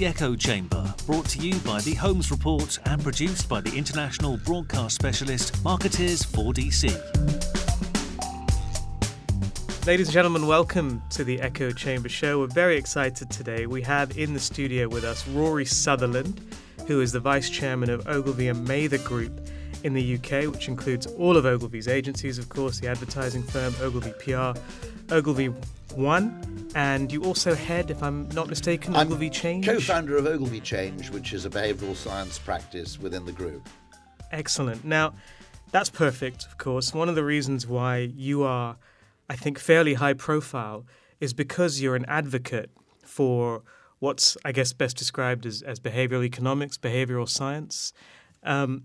The Echo Chamber, brought to you by the Holmes Report and produced by the international broadcast specialist Markettiers 4DC. Ladies and gentlemen, welcome to the Echo Chamber Show. We're very excited today. We have in the studio with us Rory Sutherland, who is the Vice Chairman of Ogilvy and Mather Group in the UK, which includes all of Ogilvy's agencies, of course, the advertising firm Ogilvy PR, Ogilvy One, and you also head, if I'm not mistaken, I'm Ogilvy Change. Co-founder of Ogilvy Change, which is a behavioural science practice within the group. Excellent. Now, that's perfect, of course. One of the reasons why you are, I think, fairly high profile is because you're an advocate for what's, I guess, best described as, as behavioral economics, behavioral science. Um,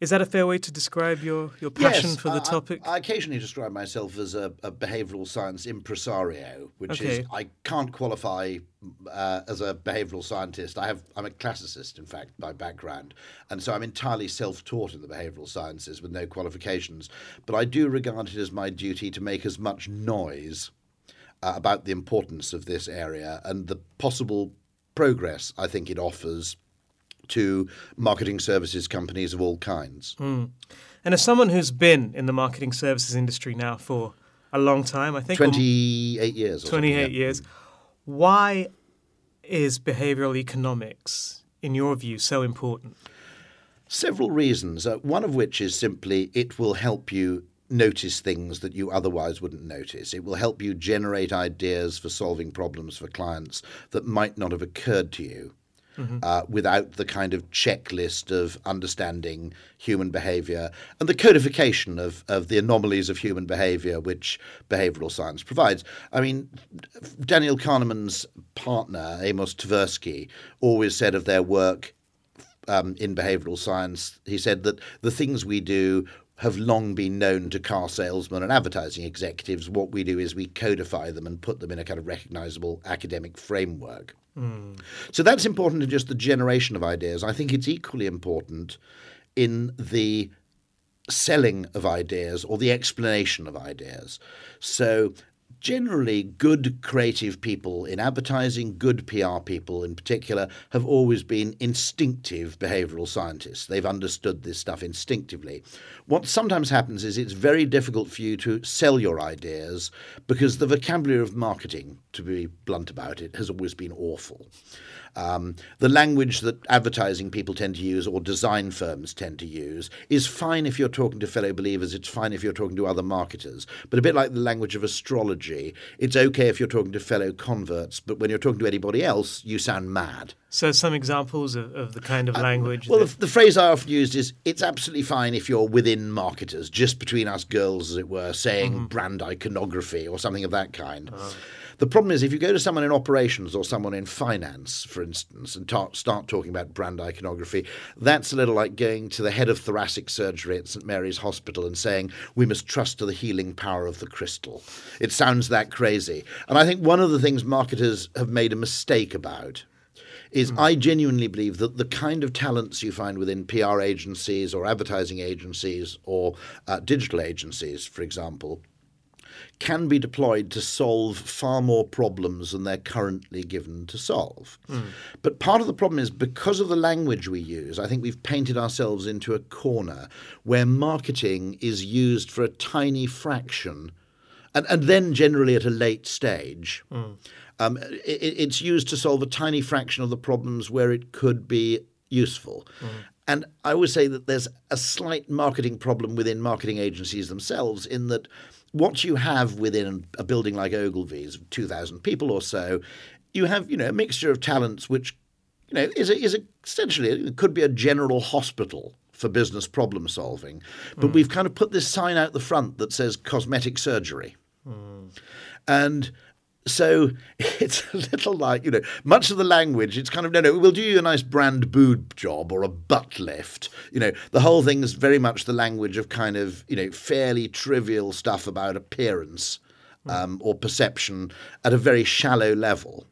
is that a fair way to describe your, your passion yes, for the I, topic? I, I, occasionally describe myself as a, a behavioural science impresario, which Okay. is I can't qualify uh, as a behavioural scientist. I have I'm a classicist, in fact, by background, and so I'm entirely self-taught in the behavioural sciences with no qualifications. But I do regard it as my duty to make as much noise uh, about the importance of this area and the possible progress I think it offers to marketing services companies of all kinds. And as someone who's been in the marketing services industry now for a long time, I think 28 years. Or 28 yeah. years, why is behavioral economics, in your view, so important? Several reasons, uh, one of which is simply it will help you notice things that you otherwise wouldn't notice. It will help you generate ideas for solving problems for clients that might not have occurred to you. Uh, without the kind of checklist of understanding human behavior and the codification of, of the anomalies of human behavior which behavioral science provides. I mean, Daniel Kahneman's partner, Amos Tversky, always said of their work um, in behavioral science, he said that the things we do have long been known to car salesmen and advertising executives. What we do is we codify them and put them in a kind of recognizable academic framework. So that's important in just the generation of ideas. I think it's equally important in the selling of ideas or the explanation of ideas. So, generally, good creative people in advertising, good PR people in particular, have always been instinctive behavioral scientists. They've understood this stuff instinctively. What sometimes happens is it's very difficult for you to sell your ideas because the vocabulary of marketing, to be blunt about it, has always been awful. Um, the language that advertising people tend to use or design firms tend to use is fine if you're talking to fellow believers, it's fine if you're talking to other marketers. But a bit like the language of astrology, it's okay if you're talking to fellow converts, but when you're talking to anybody else, you sound mad. So, some examples of, of the kind of language. Uh, Well, that- the, the phrase I often used is it's absolutely fine if you're within marketers, just between us girls, as it were, saying brand iconography or something of that kind. The problem is if you go to someone in operations or someone in finance, for instance, and ta- start talking about brand iconography, that's a little like going to the head of thoracic surgery at St Mary's Hospital and saying, we must trust to the healing power of the crystal. It sounds that crazy. And I think one of the things marketers have made a mistake about is I genuinely believe that the kind of talents you find within PR agencies or advertising agencies or uh, digital agencies, for example, can be deployed to solve far more problems than they're currently given to solve. Hmm. But part of the problem is because of the language we use, I think we've painted ourselves into a corner where marketing is used for a tiny fraction and, and then generally at a late stage. Hmm. Um, it, it's used to solve a tiny fraction of the problems where it could be useful. Hmm. And I always say that there's a slight marketing problem within marketing agencies themselves in that what you have within a building like Ogilvy's, 2,000 people or so, you have you know a mixture of talents which you know is a, is a, essentially it could be a general hospital for business problem solving, but hmm. we've kind of put this sign out the front that says cosmetic surgery. Hmm. And so it's a little like, you know, much of the language, it's kind of, no, no, we'll do you a nice brand boob job or a butt lift. You know, the whole thing is very much the language of kind of, you know, fairly trivial stuff about appearance um, or perception at a very shallow level.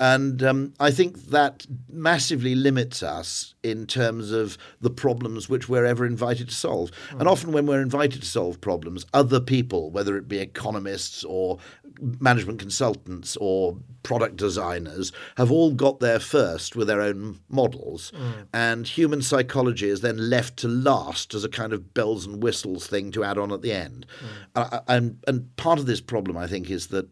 And um, I think that massively limits us in terms of the problems which we're ever invited to solve. Mm. And often, when we're invited to solve problems, other people, whether it be economists or management consultants or product designers, have all got there first with their own models. Mm. And human psychology is then left to last as a kind of bells and whistles thing to add on at the end. Mm. Uh, and, and part of this problem, I think, is that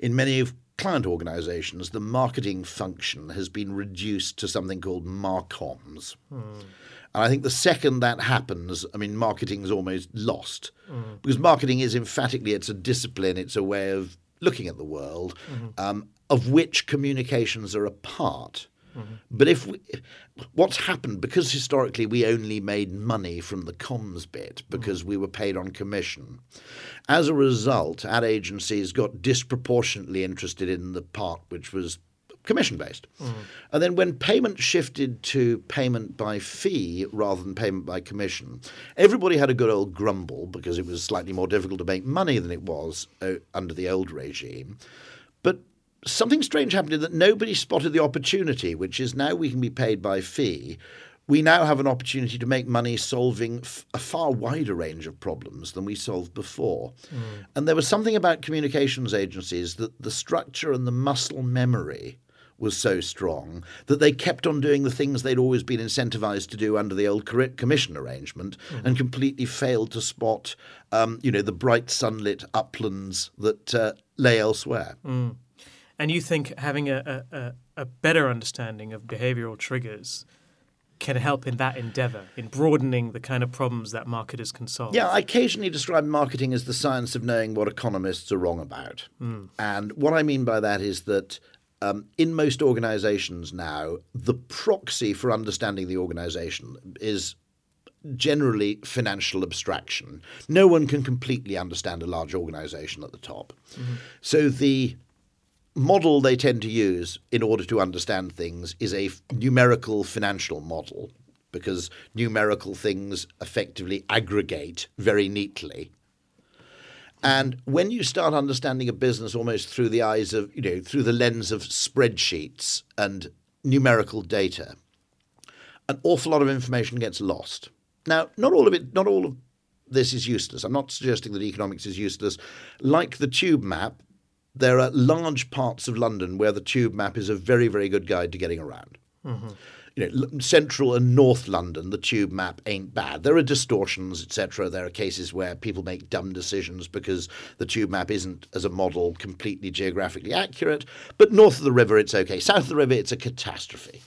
in many of client organizations, the marketing function has been reduced to something called marcoms. Mm. And I think the second that happens, I mean, marketing is almost lost mm. because marketing is emphatically it's a discipline, it's a way of looking at the world, mm-hmm. um, of which communications are a part. Mm-hmm. But if we, what's happened because historically we only made money from the comms bit because mm-hmm. we were paid on commission. As a result, ad agencies got disproportionately interested in the part which was commission based. Mm. And then when payment shifted to payment by fee rather than payment by commission, everybody had a good old grumble because it was slightly more difficult to make money than it was uh, under the old regime. Something strange happened in that nobody spotted the opportunity, which is now we can be paid by fee. We now have an opportunity to make money solving f- a far wider range of problems than we solved before. Mm. And there was something about communications agencies that the structure and the muscle memory was so strong that they kept on doing the things they'd always been incentivized to do under the old commission arrangement mm-hmm. and completely failed to spot, um, you know, the bright sunlit uplands that uh, lay elsewhere. Mm. And you think having a, a, a better understanding of behavioral triggers can help in that endeavor, in broadening the kind of problems that marketers can solve. Yeah, I occasionally describe marketing as the science of knowing what economists are wrong about. Mm. And what I mean by that is that um, in most organizations now, the proxy for understanding the organization is generally financial abstraction. No one can completely understand a large organization at the top. Mm-hmm. So the model they tend to use in order to understand things is a numerical financial model because numerical things effectively aggregate very neatly. And when you start understanding a business almost through the eyes of, you know, through the lens of spreadsheets and numerical data, an awful lot of information gets lost. Now, not all of it, not all of this is useless. I'm not suggesting that economics is useless. Like the tube map, there are large parts of London where the tube map is a very, very good guide to getting around. Mm-hmm you know, central and north London, the tube map ain't bad. There are distortions, etc. There are cases where people make dumb decisions because the tube map isn't, as a model, completely geographically accurate. But north of the river, it's okay. South of the river, it's a catastrophe.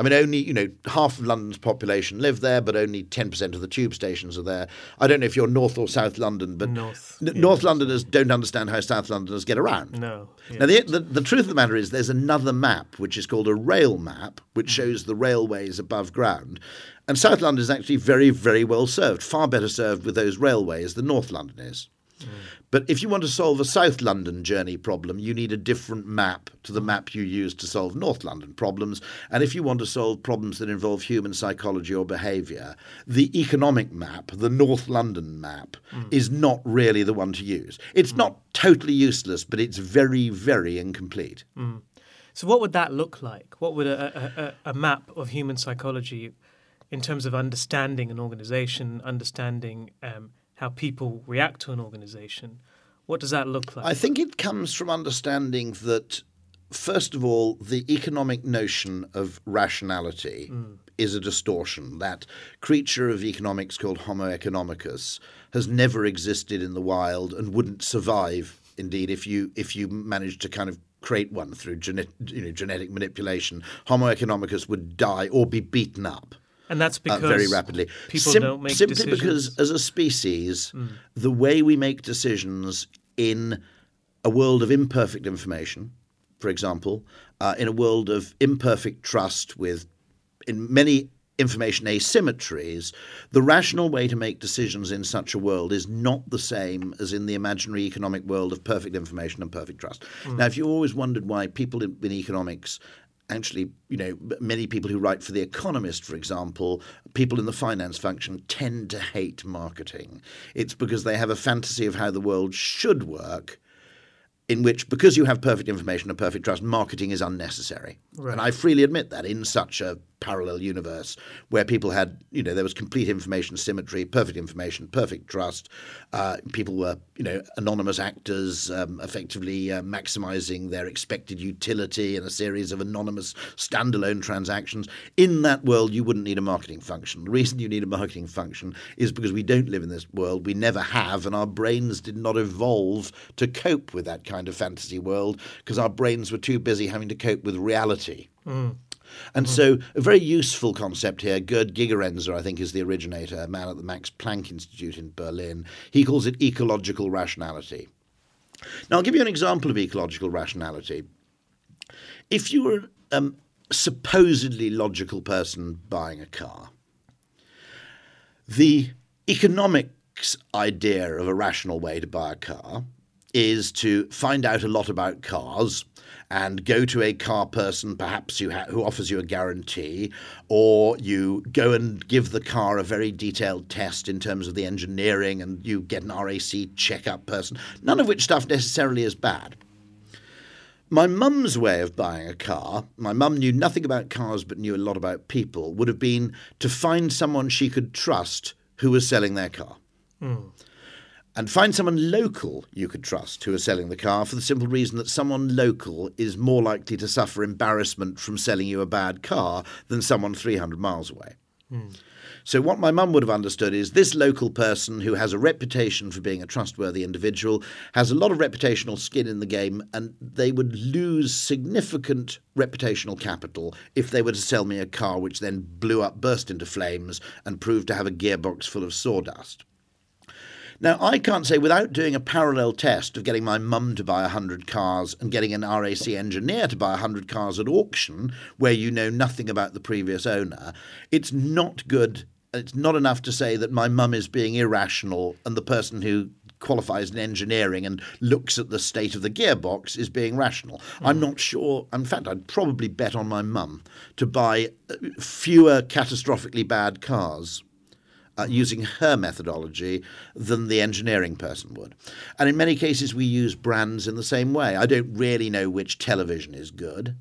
I mean, only you know half of London's population live there, but only ten percent of the tube stations are there. I don't know if you're North or South London, but North, n- yeah. North Londoners don't understand how South Londoners get around. No. Yeah. Now, the, the, the truth of the matter is, there's another map which is called a rail map, which mm. shows the railways above ground. And South London is actually very, very well served, far better served with those railways than North London is. Mm. But if you want to solve a South London journey problem, you need a different map to the map you use to solve North London problems. And if you want to solve problems that involve human psychology or behaviour, the economic map, the North London map, mm. is not really the one to use. It's mm. not totally useless, but it's very, very incomplete. Mm. So, what would that look like? What would a, a, a map of human psychology in terms of understanding an organization, understanding um, how people react to an organization. What does that look like? I think it comes from understanding that, first of all, the economic notion of rationality mm. is a distortion. That creature of economics called Homo economicus has never existed in the wild and wouldn't survive, indeed, if you if you managed to kind of create one through genet, you know, genetic manipulation. Homo economicus would die or be beaten up. And that's because uh, very rapidly. People Sim- don't make simply decisions. because, as a species, mm. the way we make decisions in a world of imperfect information, for example, uh, in a world of imperfect trust with in many information asymmetries, the rational way to make decisions in such a world is not the same as in the imaginary economic world of perfect information and perfect trust. Mm. Now, if you always wondered why people in, in economics actually, you know, many people who write for The Economist, for example, people in the finance function tend to hate marketing. It's because they have a fantasy of how the world should work in which, because you have perfect information and perfect trust, marketing is unnecessary. Right. And I freely admit that in such a parallel universe where people had, you know, there was complete information symmetry, perfect information, perfect trust. Uh, people were, you know, anonymous actors, um, effectively uh, maximizing their expected utility in a series of anonymous standalone transactions. In that world, you wouldn't need a marketing function. The reason you need a marketing function is because we don't live in this world, we never have, and our brains did not evolve to cope with that kind of fantasy world because our brains were too busy having to cope with reality. And so, a very useful concept here, Gerd Gigerenzer, I think, is the originator, a man at the Max Planck Institute in Berlin. He calls it ecological rationality. Now, I'll give you an example of ecological rationality. If you were a um, supposedly logical person buying a car, the economics idea of a rational way to buy a car is to find out a lot about cars and go to a car person, perhaps you ha- who offers you a guarantee, or you go and give the car a very detailed test in terms of the engineering, and you get an RAC checkup person. None of which stuff necessarily is bad. My mum's way of buying a car, my mum knew nothing about cars but knew a lot about people, would have been to find someone she could trust who was selling their car. Hmm. And find someone local you could trust who is selling the car for the simple reason that someone local is more likely to suffer embarrassment from selling you a bad car than someone 300 miles away. So, what my mum would have understood is this local person who has a reputation for being a trustworthy individual has a lot of reputational skin in the game, and they would lose significant reputational capital if they were to sell me a car which then blew up, burst into flames, and proved to have a gearbox full of sawdust. Now, I can't say without doing a parallel test of getting my mum to buy 100 cars and getting an RAC engineer to buy 100 cars at auction, where you know nothing about the previous owner, it's not good. It's not enough to say that my mum is being irrational and the person who qualifies in engineering and looks at the state of the gearbox is being rational. I'm not sure. In fact, I'd probably bet on my mum to buy uh, fewer catastrophically bad cars uh, using her methodology than the engineering person would. And in many cases, we use brands in the same way. I don't really know which television is good.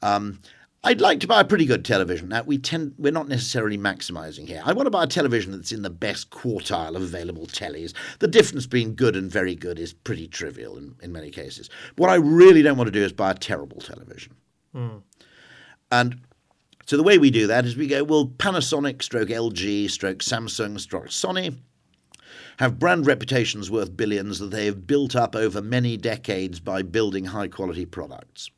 Um, I'd like to buy a pretty good television. Now we tend we're not necessarily maximizing here. I want to buy a television that's in the best quartile of available tellies. The difference between good and very good is pretty trivial in, in many cases. What I really don't want to do is buy a terrible television. And so the way we do that is we go, well, Panasonic, stroke LG, stroke Samsung, stroke Sony have brand reputations worth billions that they have built up over many decades by building high quality products.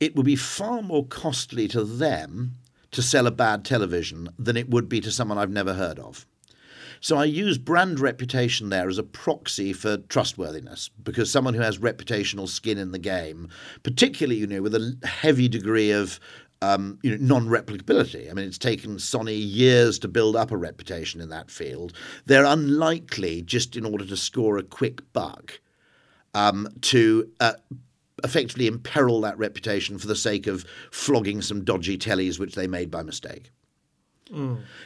It would be far more costly to them to sell a bad television than it would be to someone I've never heard of. So I use brand reputation there as a proxy for trustworthiness because someone who has reputational skin in the game, particularly you know with a heavy degree of um, you know, non-replicability. I mean, it's taken Sony years to build up a reputation in that field. They're unlikely, just in order to score a quick buck, um, to uh, effectively imperil that reputation for the sake of flogging some dodgy tellies which they made by mistake.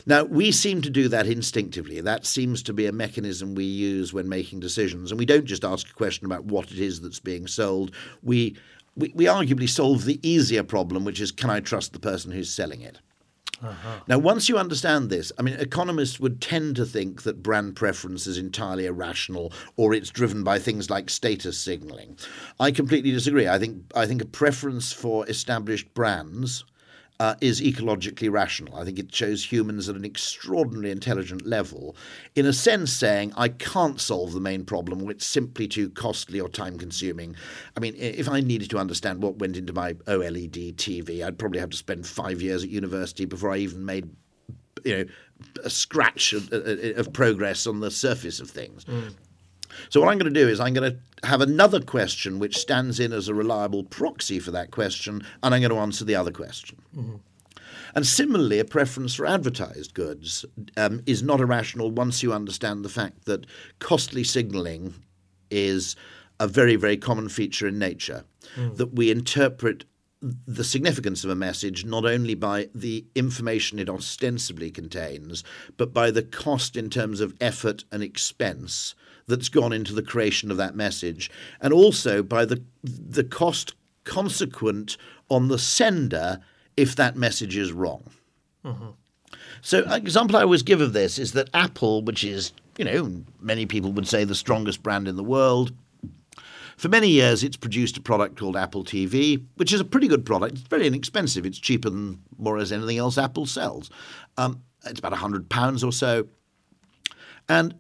Now, we seem to do that instinctively. That seems to be a mechanism we use when making decisions. And we don't just ask a question about what it is that's being sold. We, we, we arguably solve the easier problem, which is can I trust the person who's selling it? Uh-huh. Now, once you understand this, I mean, economists would tend to think that brand preference is entirely irrational or it's driven by things like status signaling. I completely disagree. I think I think a preference for established brands uh, is ecologically rational. I think it shows humans at an extraordinarily intelligent level, in a sense, saying, I can't solve the main problem, it's simply too costly or time consuming. I mean, if I needed to understand what went into my OLED TV, I'd probably have to spend five years at university before I even made you know, a scratch of, of progress on the surface of things. So what I'm going to do is I'm going to have another question which stands in as a reliable proxy for that question, and I'm going to answer the other question. And similarly, a preference for advertised goods um, is not irrational once you understand the fact that costly signalling is a very, very common feature in nature. That we interpret the significance of a message not only by the information it ostensibly contains, but by the cost in terms of effort and expense that's gone into the creation of that message, and also by the the cost consequent on the sender if that message is wrong. So, an example I always give of this is that Apple, which is, you know, many people would say the strongest brand in the world, for many years it's produced a product called Apple TV, which is a pretty good product. It's very inexpensive. It's cheaper than more or less anything else Apple sells. Um, it's about £100 or so. And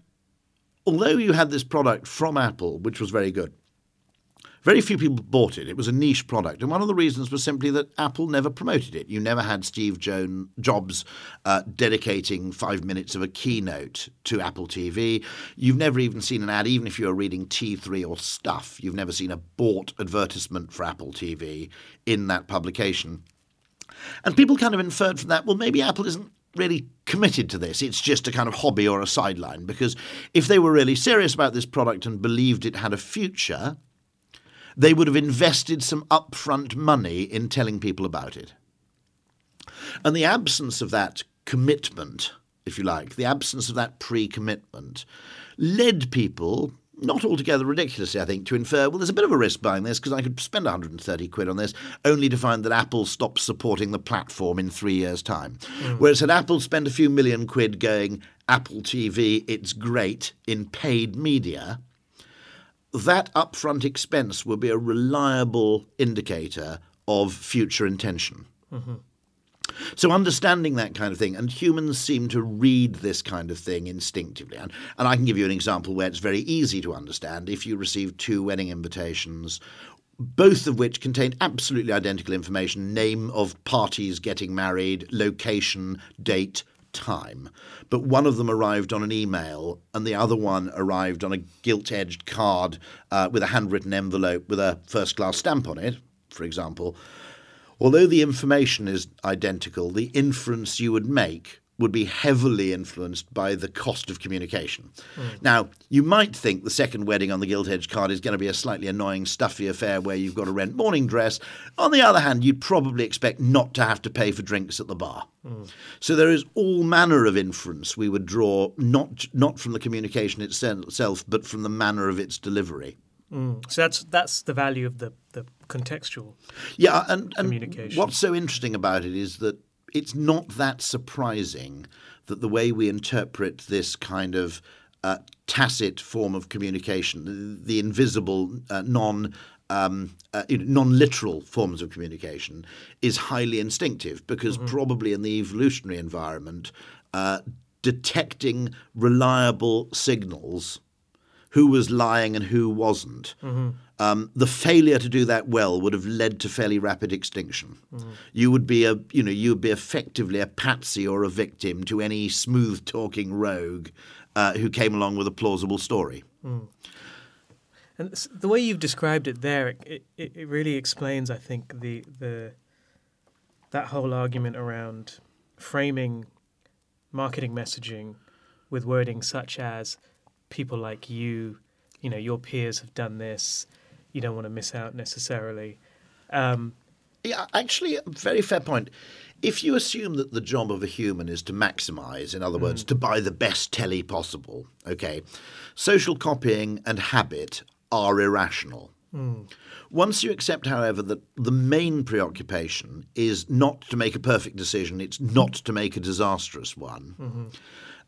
although you had this product from Apple, which was very good, very few people bought it. It was a niche product. And one of the reasons was simply that Apple never promoted it. You never had Steve Jobs uh, dedicating five minutes of a keynote to Apple TV. You've never even seen an ad, even if you were reading T3 or Stuff, you've never seen a bought advertisement for Apple TV in that publication. And people kind of inferred from that, well, maybe Apple isn't really committed to this. It's just a kind of hobby or a sideline. Because if they were really serious about this product and believed it had a future, they would have invested some upfront money in telling people about it. And the absence of that commitment, if you like, the absence of that pre commitment, led people, not altogether ridiculously, I think, to infer, well, there's a bit of a risk buying this because I could spend 130 quid on this, only to find that Apple stops supporting the platform in three years' time. Mm. Whereas had Apple spent a few million quid going, Apple TV, it's great, in paid media, that upfront expense will be a reliable indicator of future intention. Mm-hmm. So understanding that kind of thing, and humans seem to read this kind of thing instinctively. And, and I can give you an example where it's very easy to understand. If you receive two wedding invitations, both of which contain absolutely identical information name of parties getting married, location, date, time. But one of them arrived on an email, and the other one arrived on a gilt edged card uh, with a handwritten envelope with a first class stamp on it, for example. Although the information is identical, the inference you would make would be heavily influenced by the cost of communication. Mm. Now, you might think the second wedding on the gilt edge card is going to be a slightly annoying, stuffy affair where you've got to rent morning dress. On the other hand, you'd probably expect not to have to pay for drinks at the bar. Mm. So there is all manner of inference we would draw, not not from the communication itself, but from the manner of its delivery. Mm. So that's that's the value of the, the contextual yeah, and, and communication. What's so interesting about it is that it's not that surprising that the way we interpret this kind of uh, tacit form of communication, the, the invisible, uh, non um, uh, non-literal forms of communication, is highly instinctive because mm-hmm. probably in the evolutionary environment, uh, detecting reliable signals, who was lying and who wasn't. Mm-hmm um, the failure to do that well would have led to fairly rapid extinction. Mm. You would be a, you know, you would be effectively a patsy or a victim to any smooth-talking rogue uh, who came along with a plausible story. Mm. And the way you've described it there, it, it, it really explains, I think, the the that whole argument around framing marketing messaging with wording such as people like you, you know, your peers have done this you don't want to miss out necessarily. Um, yeah, actually, a very fair point. If you assume that the job of a human is to maximize, in other mm. words, to buy the best telly possible, okay, social copying and habit are irrational. Mm. Once you accept, however, that the main preoccupation is not to make a perfect decision, it's not to make a disastrous one, mm-hmm.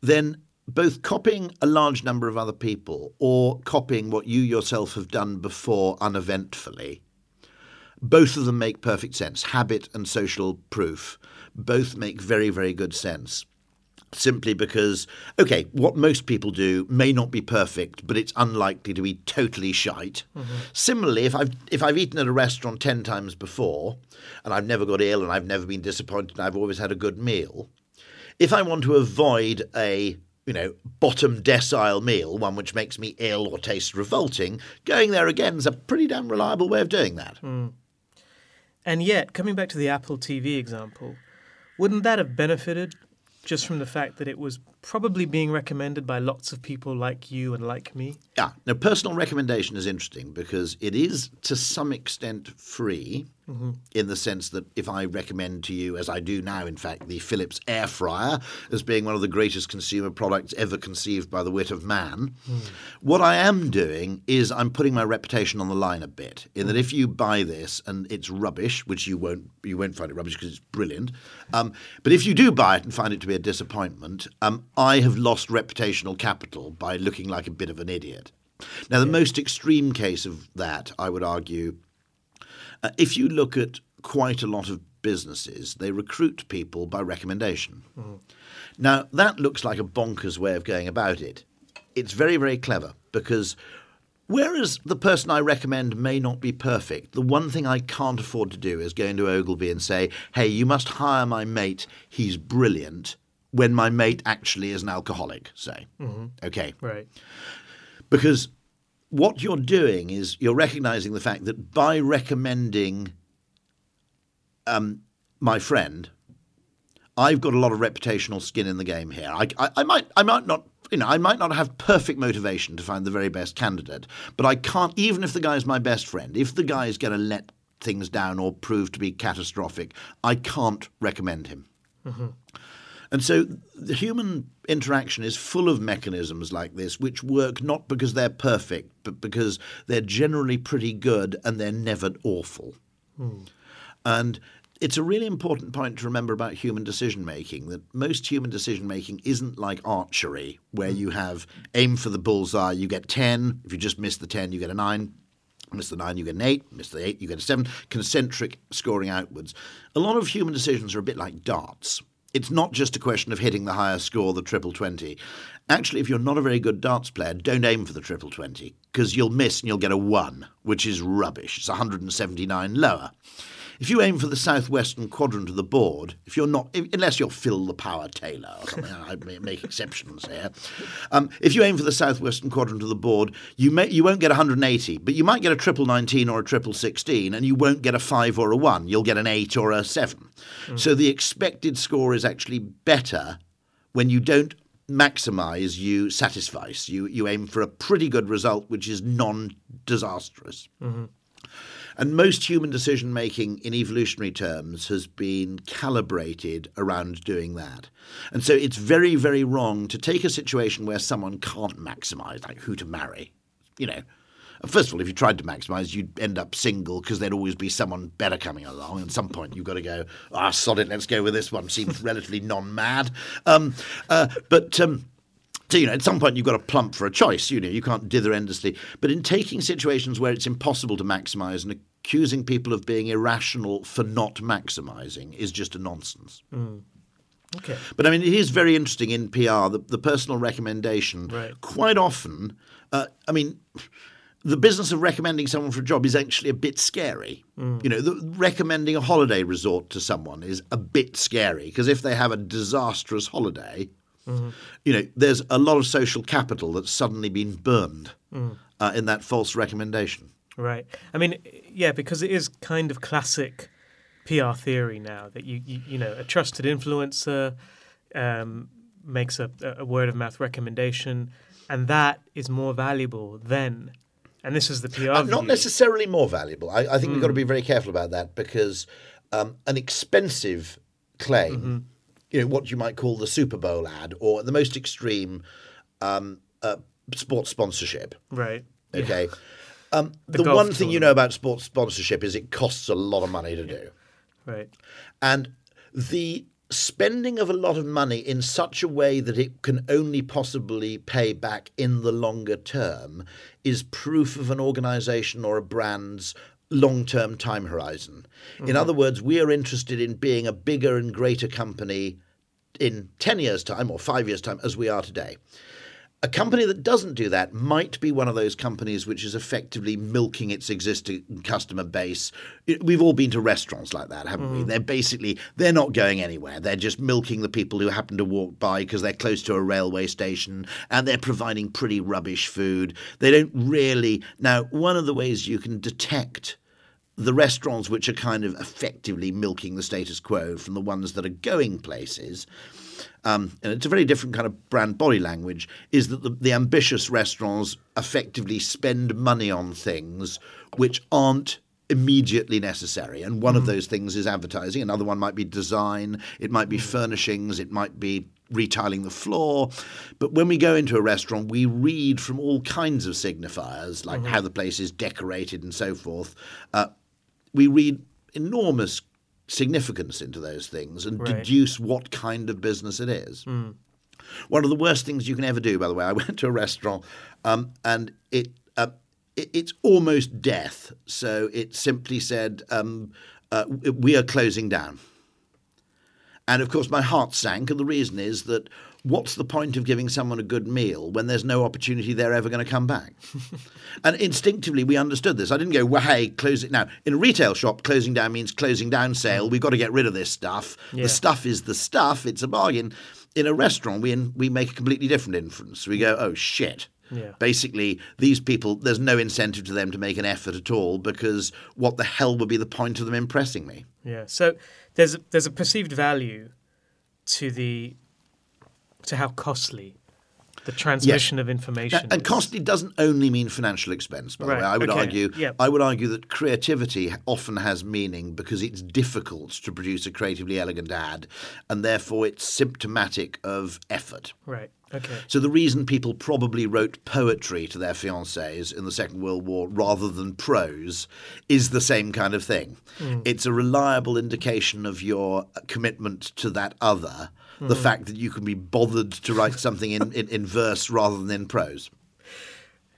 then both copying a large number of other people or copying what you yourself have done before uneventfully, both of them make perfect sense. Habit and social proof both make very, very good sense. Simply because, okay, what most people do may not be perfect, but it's unlikely to be totally shite. Mm-hmm. Similarly, if I've if I've eaten at a restaurant ten times before, and I've never got ill, and I've never been disappointed, and I've always had a good meal, if I want to avoid a you know, bottom decile meal, one which makes me ill or tastes revolting, going there again is a pretty damn reliable way of doing that. Mm. And yet, coming back to the Apple TV example, wouldn't that have benefited just from the fact that it was probably being recommended by lots of people like you and like me? Yeah. Now, personal recommendation is interesting because it is to some extent free. In the sense that if I recommend to you, as I do now, in fact, the Philips air fryer as being one of the greatest consumer products ever conceived by the wit of man, what I am doing is I'm putting my reputation on the line a bit. In that, if you buy this and it's rubbish, which you won't, you won't find it rubbish because it's brilliant. Um, but if you do buy it and find it to be a disappointment, um, I have lost reputational capital by looking like a bit of an idiot. Now, the most extreme case of that, I would argue, uh, if you look at quite a lot of businesses, they recruit people by recommendation. Now, that looks like a bonkers way of going about it. It's very, very clever because whereas the person I recommend may not be perfect, the one thing I can't afford to do is go into Ogilvy and say, hey, you must hire my mate, he's brilliant, when my mate actually is an alcoholic, say. Okay. Right. Because what you're doing is you're recognizing the fact that by recommending um, my friend, I've got a lot of reputational skin in the game here. I, I, I might, I might not, you know, I might not have perfect motivation to find the very best candidate, but I can't. Even if the guy's my best friend, if the guy's going to let things down or prove to be catastrophic, I can't recommend him. And so the human interaction is full of mechanisms like this, which work not because they're perfect, but because they're generally pretty good and they're never awful. And it's a really important point to remember about human decision making that most human decision making isn't like archery, where you have aim for the bullseye, you get 10. If you just miss the 10, you get a 9. Miss the 9, you get an 8. Miss the 8, you get a 7. Concentric scoring outwards. A lot of human decisions are a bit like darts. It's not just a question of hitting the higher score, the triple 20. Actually, if you're not a very good darts player, don't aim for the triple 20 because you'll miss and you'll get a 1, which is rubbish. It's 179 lower. If you aim for the southwestern quadrant of the board, if you're not, if, unless you're Phil the Power Taylor or something, I may make exceptions here. Um, if you aim for the southwestern quadrant of the board, you may you won't get 180, but you might get a triple 19 or a triple 16, and you won't get a five or a one. You'll get an eight or a seven. So the expected score is actually better when you don't maximize, you satisfice. You you aim for a pretty good result, which is non-disastrous. And most human decision making in evolutionary terms has been calibrated around doing that. And so it's very, very wrong to take a situation where someone can't maximize, like who to marry. You know, first of all, if you tried to maximize, you'd end up single because there'd always be someone better coming along. At some point, you've got to go, ah, sod it, let's go with this one. Seems relatively non mad. Um, uh, but. Um, so, you know, at some point you've got to plump for a choice. You know, you can't dither endlessly. But in taking situations where it's impossible to maximize and accusing people of being irrational for not maximizing is just a nonsense. Okay. But I mean, it is very interesting in PR, the, the personal recommendation. Right. Quite often, uh, I mean, the business of recommending someone for a job is actually a bit scary. You know, the, recommending a holiday resort to someone is a bit scary because if they have a disastrous holiday, you know, there's a lot of social capital that's suddenly been burned uh, in that false recommendation. Right. I mean, yeah, because it is kind of classic PR theory now that you you, you know a trusted influencer um, makes a, a word of mouth recommendation, and that is more valuable than. And this is the PR. Uh, not necessarily more valuable. I, I think we've got to be very careful about that because um, an expensive claim, you know, what you might call the Super Bowl ad, or the most extreme, um, uh, sports sponsorship. Right. Okay. Um, the golf one thing you know about sports sponsorship is it costs a lot of money to do. Right. And the spending of a lot of money in such a way that it can only possibly pay back in the longer term is proof of an organization or a brand's long term time horizon. In mm-hmm. other words, we are interested in being a bigger and greater company in 10 years' time or five years' time as we are today. A company that doesn't do that might be one of those companies which is effectively milking its existing customer base. We've all been to restaurants like that, haven't we? Mm-hmm. They're basically they're not going anywhere. They're just milking the people who happen to walk by because they're close to a railway station and they're providing pretty rubbish food. They don't really Now, one of the ways you can detect the restaurants which are kind of effectively milking the status quo from the ones that are going places, um, and it's a very different kind of brand body language, is that the, the ambitious restaurants effectively spend money on things which aren't immediately necessary. And one of those things is advertising. Another one might be design. It might be furnishings. It might be retiling the floor. But when we go into a restaurant, we read from all kinds of signifiers, like how the place is decorated and so forth. Uh, we read enormous significance into those things and Right. deduce what kind of business it is. One of the worst things you can ever do, by the way, I went to a restaurant um, and it, uh, it it's almost death. So it simply said, um, uh, "We are closing down." And of course, my heart sank, and the reason is that what's the point of giving someone a good meal when there's no opportunity they're ever going to come back? and instinctively, we understood this. I didn't go, well, hey, close it now. In a retail shop, closing down means closing down sale. We've got to get rid of this stuff. Yeah. The stuff is the stuff. It's a bargain. In a restaurant, we we make a completely different inference. We go, oh shit. Yeah. Basically, these people, there's no incentive to them to make an effort at all because what the hell would be the point of them impressing me? Yeah. So there's a, there's a perceived value to the to how costly the transmission of Now, information and is. costly doesn't only mean financial expense. By Right, the way, I would okay, argue. yep. I would argue that creativity often has meaning because it's difficult to produce a creatively elegant ad, and therefore it's symptomatic of effort. Right. Okay. So the reason people probably wrote poetry to their fiancées in the Second World War rather than prose is the same kind of thing. Hmm. It's a reliable indication of your commitment to that other. The hmm. fact that you can be bothered to write something in, in, in verse rather than in prose.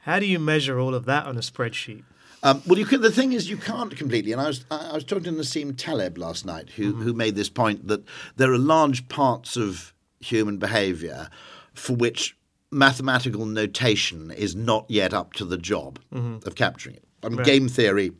How do you measure all of that on a spreadsheet? Um, well, you can, the thing is, you can't completely. And I was I was talking to Nassim Taleb last night, who mm-hmm. who made this point that there are large parts of human behaviour for which mathematical notation is not yet up to the job mm-hmm. of capturing it. I mean, game theory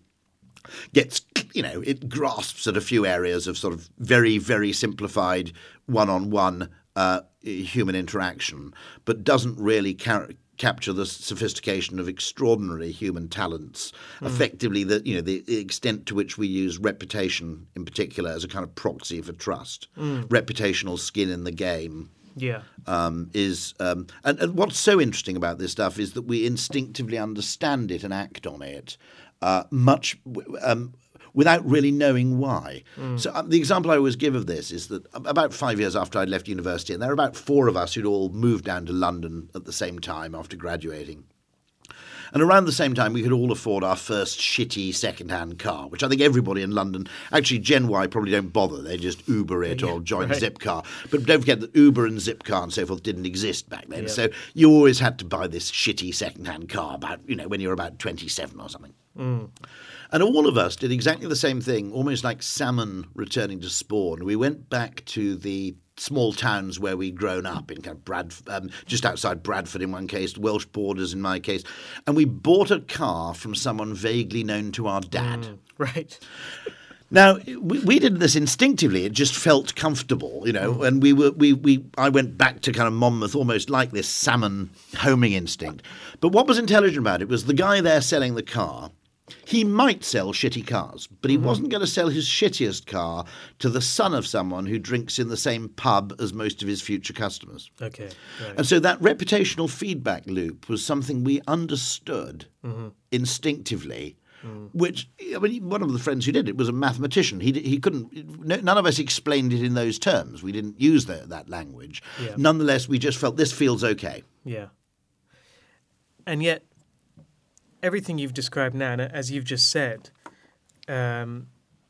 gets you know it grasps at a few areas of sort of very very simplified one-on-one uh, human interaction, but doesn't really car- capture the sophistication of extraordinary human talents. Effectively, the you know the extent to which we use reputation in particular as a kind of proxy for trust, reputational skin in the game Yeah. um, is um, and, and what's so interesting about this stuff is that we instinctively understand it and act on it uh, much um, without really knowing why. Hmm. So um, the example I always give of this is that um, about five years after I'd left university, and there were about four of us who'd all moved down to London at the same time after graduating. And around the same time, we could all afford our first shitty second-hand car, which I think everybody in London, actually Gen Y probably don't bother. They just Uber it or join right. Zipcar. But don't forget that Uber and Zipcar and so forth didn't exist back then. Yeah. So you always had to buy this shitty second-hand car about, you know, when you were about 27 or something. Hmm. And all of us did exactly the same thing, almost like salmon returning to spawn. We went back to the small towns where we'd grown up in kind of Brad, um, just outside Bradford in one case, Welsh borders in my case, and we bought a car from someone vaguely known to our dad. Right. Now we, we did this instinctively; it just felt comfortable, you know. And we were we we I went back to kind of Monmouth almost like this salmon homing instinct. But what was intelligent about it was the guy there selling the car. He might sell shitty cars, but he mm-hmm. wasn't going to sell his shittiest car to the son of someone who drinks in the same pub as most of his future customers. Okay. Right. And so that reputational feedback loop was something we understood mm-hmm. instinctively. Mm. Which I mean, one of the friends who did it was a mathematician. He he couldn't. no- None of us explained it in those terms. We didn't use the, that language. Yeah. Nonetheless, we just felt this feels okay. Yeah. And yet, everything you've described now, and as you've just said, um,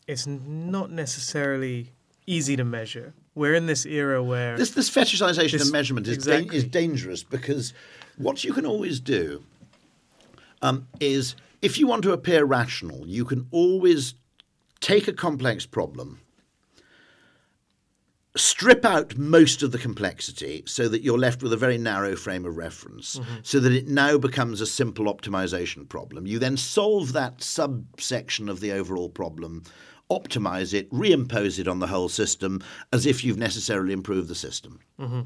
it's not necessarily easy to measure. We're in this era where This this fetishization This- of measurement is, exactly. is dangerous because what you can always do um, is if you want to appear rational, you can always take a complex problem, strip out most of the complexity so that you're left with a very narrow frame of reference, mm-hmm. so that it now becomes a simple optimization problem. You then solve that subsection of the overall problem. Optimize it, reimpose it on the whole system as if you've necessarily improved the system. Mm-hmm.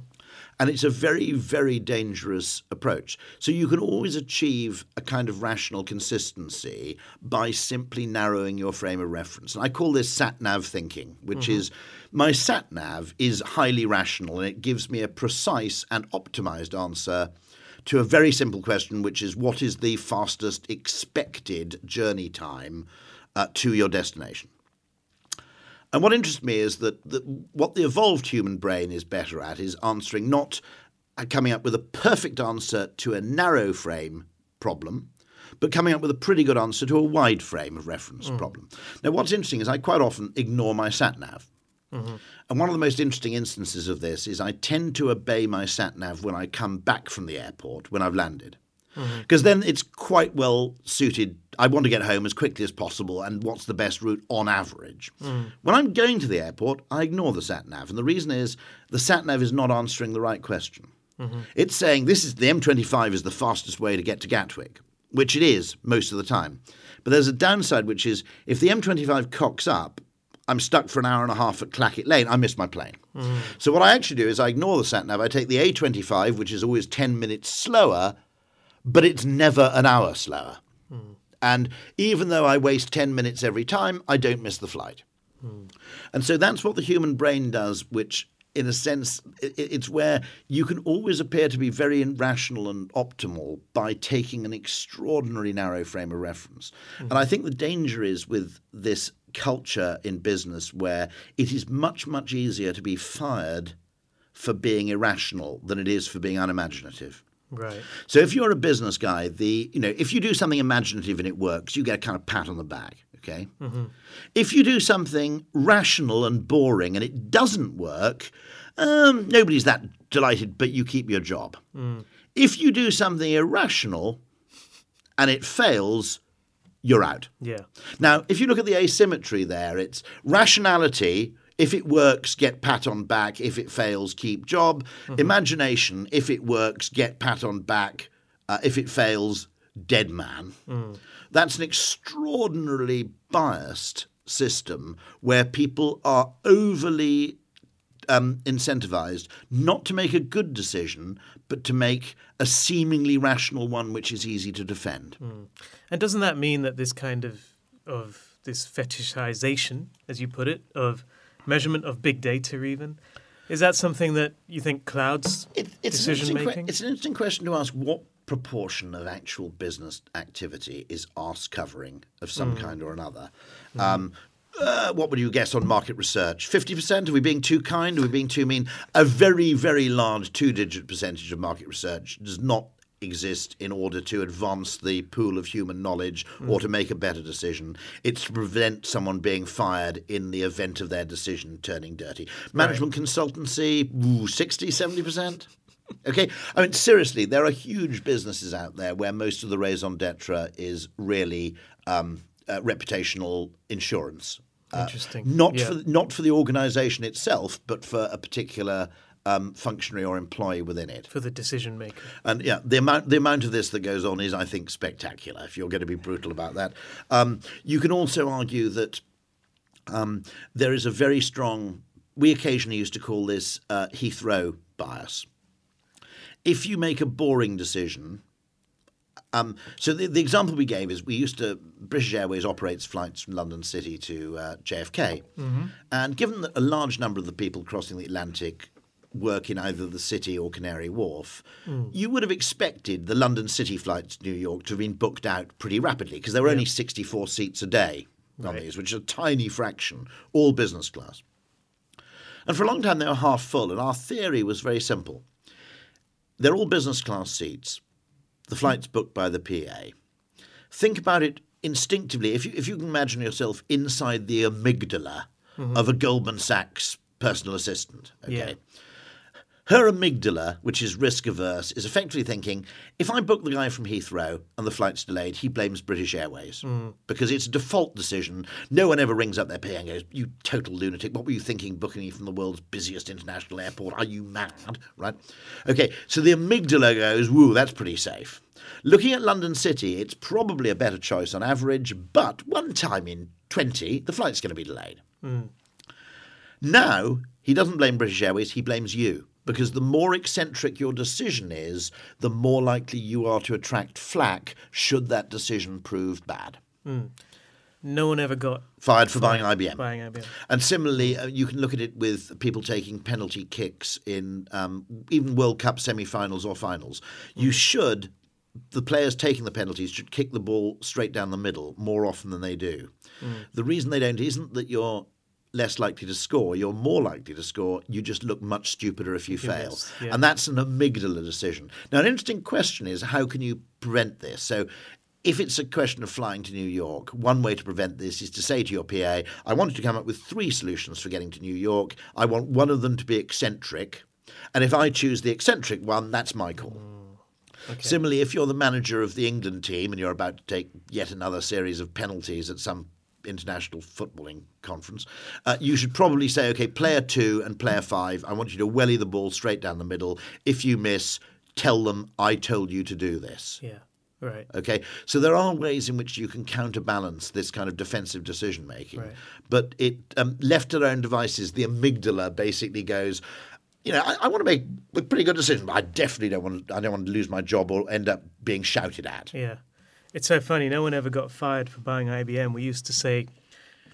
And it's a very, very dangerous approach. So you can always achieve a kind of rational consistency by simply narrowing your frame of reference. And I call this sat nav thinking, which mm-hmm. is my sat nav is highly rational and it gives me a precise and optimized answer to a very simple question, which is what is the fastest expected journey time uh, to your destination. And what interests me is that, that what the evolved human brain is better at is answering not uh, coming up with a perfect answer to a narrow frame problem, but coming up with a pretty good answer to a wide frame of reference problem. Now, what's interesting is I quite often ignore my sat nav. And one of the most interesting instances of this is I tend to obey my sat nav when I come back from the airport when I've landed. Because then it's quite well suited. I want to get home as quickly as possible, and what's the best route on average? When I'm going to the airport, I ignore the sat nav, and the reason is the sat nav is not answering the right question. It's saying this is the M25 is the fastest way to get to Gatwick, which it is most of the time. But there's a downside, which is if the M25 cocks up, I'm stuck for an hour and a half at Clacket Lane. I miss my plane. So what I actually do is I ignore the sat nav. I take the A25, which is always 10 minutes slower, but it's never an hour slower. And even though I waste 10 minutes every time, I don't miss the flight. And so that's what the human brain does, which, in a sense, it's where you can always appear to be very rational and optimal by taking an extraordinary narrow frame of reference. And I think the danger is with this culture in business where it is much, much easier to be fired for being irrational than it is for being unimaginative. Right. So if you're a business guy, the you know if you do something imaginative and it works, you get a kind of pat on the back. Okay. If you do something rational and boring and it doesn't work, um, nobody's that delighted, but you keep your job. If you do something irrational and it fails, you're out. Yeah. Now, if you look at the asymmetry there, it's rationality. If it works, get pat on back. If it fails, keep job. Imagination. If it works, get pat on back. Uh, if it fails, dead man. That's an extraordinarily biased system where people are overly um, incentivized not to make a good decision, but to make a seemingly rational one which is easy to defend. And doesn't that mean that this kind of of this fetishization, as you put it, of measurement of big data, even, is that something that you think clouds It, it's, decision interesting que- making? it's an interesting question to ask what proportion of actual business activity is arse covering of some Mm. kind or another. Um, uh, what would you guess on market research? 50%? Are we being too kind? Are we being too mean? A very, very large two digit percentage of market research does not exist in order to advance the pool of human knowledge Mm. or to make a better decision. It's to prevent someone being fired in the event of their decision turning dirty. Management consultancy, ooh, 60, 70%? Okay, I mean seriously, there are huge businesses out there where most of the raison d'être is really um, uh, reputational insurance. Uh, Interesting. Not Yeah. for not for the organisation itself, but for a particular um, functionary or employee within it. for the decision maker. And yeah, the amount the amount of this that goes on is, I think, spectacular. If you're going to be brutal about that, um, you can also argue that um, there is a very strong. We occasionally used to call this uh, Heathrow bias. If you make a boring decision, um, so the, the example we gave is we used to British Airways operates flights from London City to uh, JFK, and given that a large number of the people crossing the Atlantic work in either the city or Canary Wharf, you would have expected the London City flights to New York to have been booked out pretty rapidly because there were only 64 seats a day on Right. these, which is a tiny fraction, all business class. And for a long time they were half full, and our theory was very simple. They're all business class seats. The flight's booked by the PA. Think about it instinctively. If you, if you can imagine yourself inside the amygdala mm-hmm. of a Goldman Sachs personal assistant, okay? Yeah. Her amygdala, which is risk averse, is effectively thinking if I book the guy from Heathrow and the flight's delayed, he blames British Airways hmm. because it's a default decision. No one ever rings up their PA and goes, You total lunatic, what were you thinking booking me from the world's busiest international airport? Are you mad? Right? Okay, so the amygdala goes, Woo, that's pretty safe. Looking at London City, it's probably a better choice on average, but one time in 20, the flight's going to be delayed. Hmm. Now, he doesn't blame British Airways, he blames you. Because the more eccentric your decision is, the more likely you are to attract flack should that decision prove bad. No one ever got Fired for buying IBM. buying IBM. And similarly, uh, you can look at it with people taking penalty kicks in um, even World Cup semi-finals or finals. You should, the players taking the penalties should kick the ball straight down the middle more often than they do, The reason they don't isn't that you're less likely to score, you're more likely to score. You just look much stupider if you fail. miss, yeah. And that's an amygdala decision. Now, an interesting question is how can you prevent this? So, if it's a question of flying to New York, one way to prevent this is to say to your PA, I want you to come up with three solutions for getting to New York. I want one of them to be eccentric. And if I choose the eccentric one, that's my call. Mm, Similarly, if you're the manager of the England team and you're about to take yet another series of penalties at some international footballing conference, uh, you should probably say, okay, player two and player five, I want you to welly the ball straight down the middle. If you miss, tell them I told you to do this. Yeah. Right. Okay, so there are ways in which you can counterbalance this kind of defensive decision making, Right. but it um, left to their own devices, the amygdala basically goes. You know, I, I want to make a pretty good decision, but I definitely don't want. to, I don't want to lose my job or end up being shouted at. Yeah. It's so funny. No one ever got fired for buying IBM. We used to say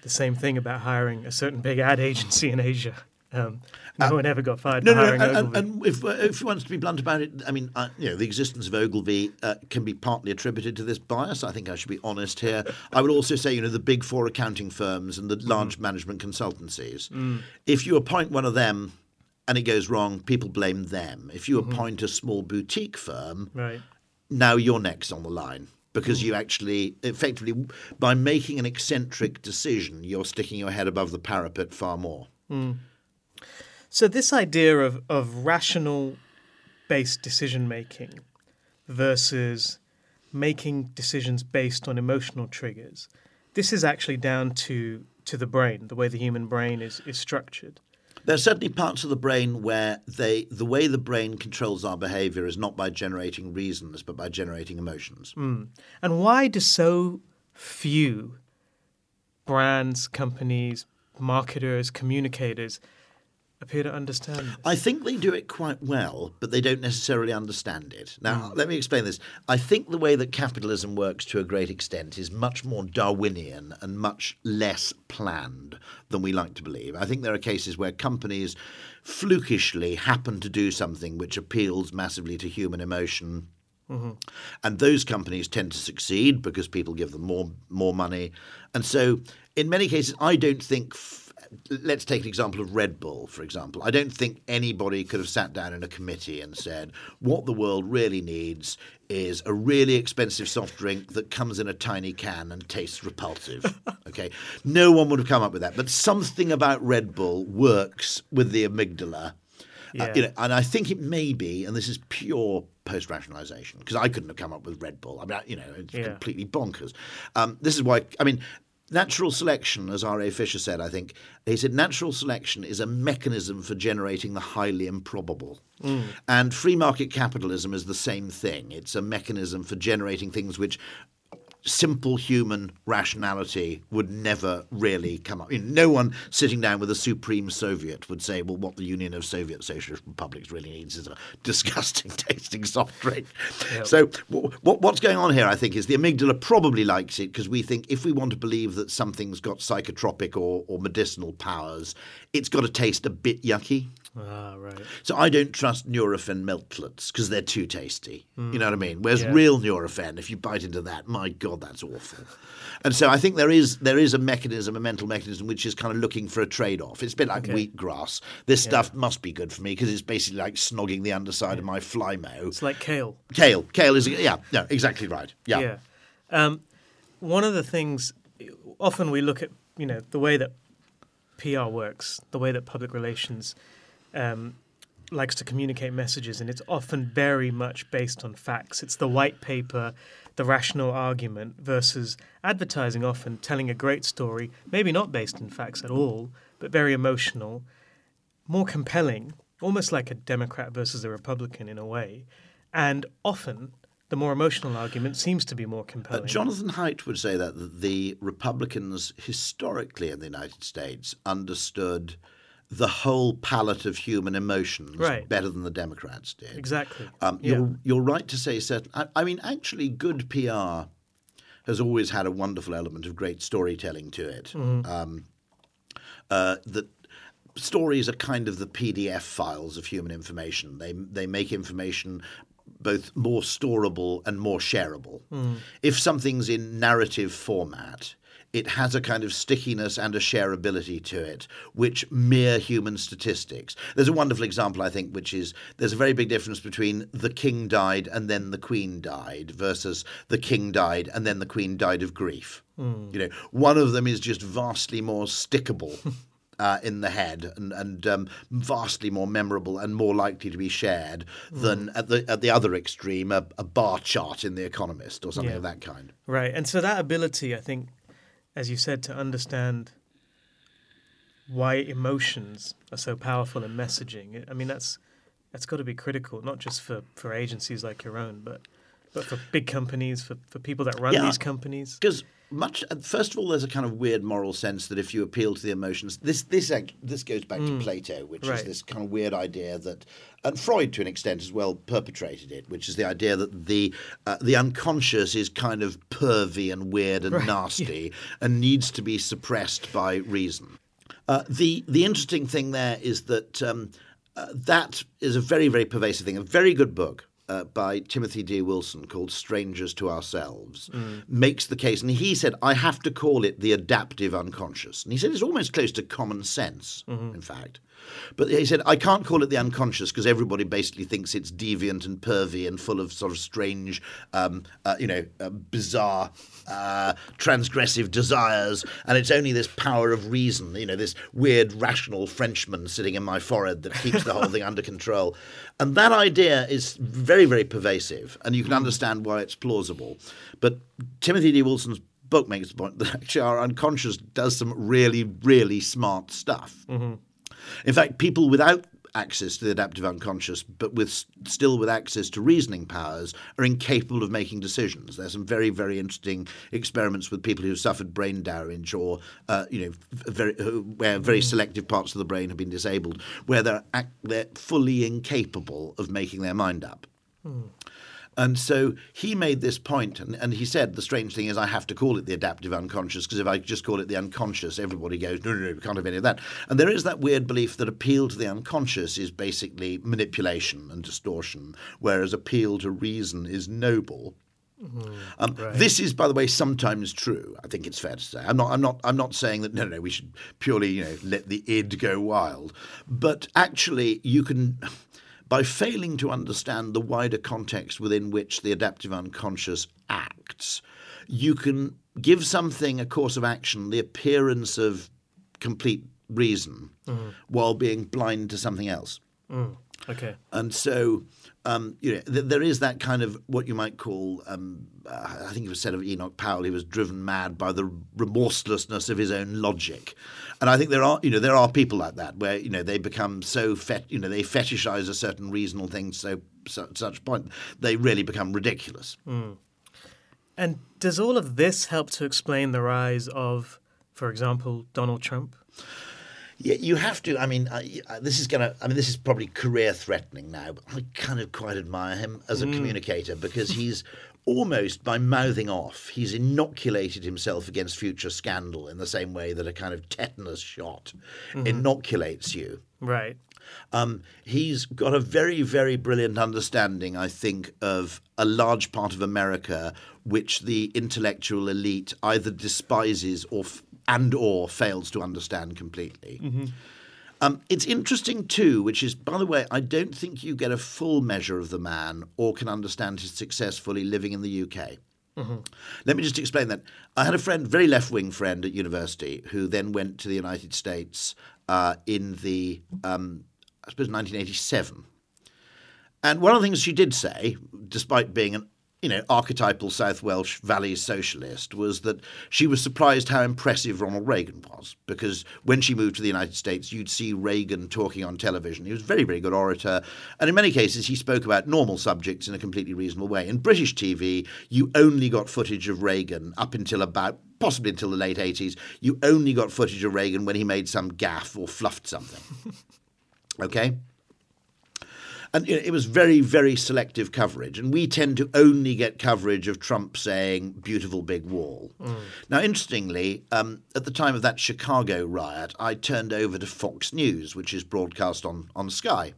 the same thing about hiring a certain big ad agency in Asia. Um, no one ever got fired No, for no, and, and, if, uh, if you want to be blunt about it, I mean, uh, you know, the existence of Ogilvy uh, can be partly attributed to this bias. I think I should be honest here. I would also say, you know, the big four accounting firms and the large management consultancies. If you appoint one of them and it goes wrong, people blame them. If you appoint a small boutique firm, right. now you're next on the line because hmm. you actually effectively by making an eccentric decision you're sticking your head above the parapet far more. Hmm. So this idea of, of rational based decision making versus making decisions based on emotional triggers, this is actually down to to the brain, the way the human brain is, is structured. There are certainly parts of the brain where they, the way the brain controls our behavior is not by generating reasons, but by generating emotions. Hmm. And why do so few brands, companies, marketers, communicators appear to understand? I think they do it quite well, but they don't necessarily understand it. Now, mm. let me explain this. I think the way that capitalism works to a great extent is much more Darwinian and much less planned than we like to believe. I think there are cases where companies flukishly happen to do something which appeals massively to human emotion. Mm-hmm. And those companies tend to succeed because people give them more more money. And so, in many cases, I don't think. F- let's take an example of Red Bull, for example. I don't think anybody could have sat down in a committee and said, what the world really needs is a really expensive soft drink that comes in a tiny can and tastes repulsive. okay. No one would have come up with that. But something about Red Bull works with the amygdala. Uh, you know, and I think it may be, and this is pure post rationalization, because I couldn't have come up with Red Bull. I mean, I- you know, it's Yeah. completely bonkers. Um, this is why, I mean, natural selection, as R.A. Fisher said, I think, he said natural selection is a mechanism for generating the highly improbable. Mm. And free market capitalism is the same thing. It's a mechanism for generating things which simple human rationality would never really come up. I mean, no one sitting down with a supreme Soviet would say, well, what the Union of Soviet Socialist Republics really needs is a disgusting tasting soft drink. So, w- w- what's going on here, I think, is the amygdala probably likes it because we think if we want to believe that something's got psychotropic or, or medicinal powers, it's got to taste a bit yucky. Ah, right. So I don't trust Nurofen Meltlets because they're too tasty. You know what I mean? Whereas Yeah. real Nurofen, if you bite into that, my God, that's awful. And so I think there is there is a mechanism, a mental mechanism, which is kind of looking for a trade off. It's a bit like wheatgrass. This stuff must be good for me because it's basically like snogging the underside of my Flymo. It's like kale. Kale, kale is yeah, no, exactly right. Yeah. Yeah. Um, one of the things, often we look at, you know, the way that PR works, the way that public relations um, likes to communicate messages, and it's often very much based on facts. It's the white paper, the rational argument versus advertising, often telling a great story, maybe not based in facts at all, but very emotional, more compelling, almost like a Democrat versus a Republican in a way. And often, the more emotional argument seems to be more Uh, compelling. Jonathan Haidt would say that the Republicans historically in the United States understood the whole palette of human emotions Right. better than the Democrats did. Exactly. Um, Yeah. you're, you're right to say certain. I, I mean, actually, good PR has always had a wonderful element of great storytelling to it. Mm-hmm. Um, uh, that stories are kind of the PDF files of human information. They they make information both more storable and more shareable. If something's in narrative format, it has a kind of stickiness and a shareability to it, which mere human statistics. There's a wonderful example, I think, which is there's a very big difference between the king died and then the queen died versus the king died and then the queen died of grief. You know, one of them is just vastly more stickable. Uh, in the head and, and um, vastly more memorable and more likely to be shared than at the at the other extreme a, a bar chart in the Economist or something Yeah. of that kind. Right. And so that ability, I think, as you said, to understand why emotions are so powerful in messaging. I mean, that's that's got to be critical, not just for, for agencies like your own, but but for big companies, for, for people that run Yeah. these companies. Because much uh, first of all, there's a kind of weird moral sense that if you appeal to the emotions, this this this goes back to Plato, which is Mm. This kind of weird idea that, and Freud to an extent as well perpetrated it, which is the idea that the uh, the unconscious is kind of pervy and weird and nasty and needs to be suppressed by reason. Uh, the the interesting thing there is that um, uh, that is a very very pervasive thing. A very good book uh, by Timothy D. Wilson called "Strangers to Ourselves" makes the case, and he said, "I have to call it the adaptive unconscious." And he said it's almost close to common sense, in fact. But he said, I can't call it the unconscious because everybody basically thinks it's deviant and pervy and full of sort of strange, um, uh, you know, uh, bizarre, uh, transgressive desires. And it's only this power of reason, you know, this weird rational Frenchman sitting in my forehead that keeps the whole thing under control. And that idea is very, very pervasive. And you can understand why it's plausible. But Timothy D. Wilson's book makes the point that actually our unconscious does some really, really smart stuff. In fact, people without access to the adaptive unconscious, but with still with access to reasoning powers, are incapable of making decisions. There's some very, very interesting experiments with people who suffered brain damage or, uh, you know, very, uh, where very mm. selective parts of the brain have been disabled, where they're ac- they're fully incapable of making their mind up. Hmm. And so he made this point, and, and he said the strange thing is I have to call it the adaptive unconscious because if I just call it the unconscious, everybody goes, no, no, no, we can't have any of that. And there is that weird belief that appeal to the unconscious is basically manipulation and distortion, whereas appeal to reason is noble. Um, This is, by the way, sometimes true. I think it's fair to say. I'm not. I'm not. I'm not saying that. No, no. We should purely, you know, let the id go wild. But actually, you can, by failing to understand the wider context within which the adaptive unconscious acts, you can give something a course of action the appearance of complete reason, mm-hmm. while being blind to something else. Mm. Okay. And so, um, you know, th- there is that kind of what you might call, um, uh, I think it was said of Enoch Powell, he was driven mad by the remorselessness of his own logic. And I think there are, you know, there are people like that where, you know, they become so, fet- you know, they fetishize a certain reasonable thing so, so such point they really become ridiculous. And does all of this help to explain the rise of, for example, Donald Trump? Yeah, you have to. I mean, I, I- this is going to. I mean, this is probably career threatening now, but I kind of quite admire him as a communicator because he's almost by mouthing off, he's inoculated himself against future scandal in the same way that a kind of tetanus shot inoculates you. Right. Um, he's got a very, very brilliant understanding, I think, of a large part of America which the intellectual elite either despises or f- and or fails to understand completely. Um, it's interesting too, which is, by the way, I don't think you get a full measure of the man or can understand his success fully living in the UK. Let me just explain that. I had a friend, very left wing friend at university, who then went to the United States uh, in the, um, I suppose, 1987. And one of the things she did say, despite being an you know archetypal South Welsh Valley socialist, was that she was surprised how impressive Ronald Reagan was. Because when she moved to the United States, you'd see Reagan talking on television. He was a very, very good orator, and in many cases, he spoke about normal subjects in a completely reasonable way. In British TV, you only got footage of Reagan up until about possibly until the late 80s. You only got footage of Reagan when he made some gaffe or fluffed something. okay? And it was very, very selective coverage. And we tend to only get coverage of Trump saying beautiful big wall. Now, interestingly, um, at the time of that Chicago riot, I turned over to Fox News, which is broadcast on, on Sky.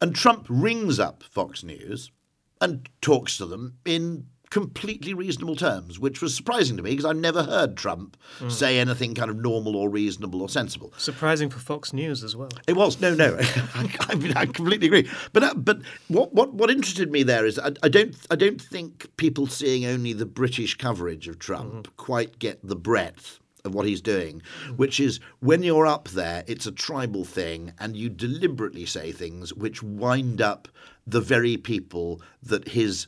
And Trump rings up Fox News and talks to them in completely reasonable terms, which was surprising to me because I've never heard Trump mm. say anything kind of normal or reasonable or sensible. Surprising for Fox News as well. It was no, no. I, I, mean, I completely agree. But uh, but what, what what interested me there is I, I don't I don't think people seeing only the British coverage of Trump mm-hmm. quite get the breadth of what he's doing, mm. which is when you're up there, it's a tribal thing, and you deliberately say things which wind up the very people that his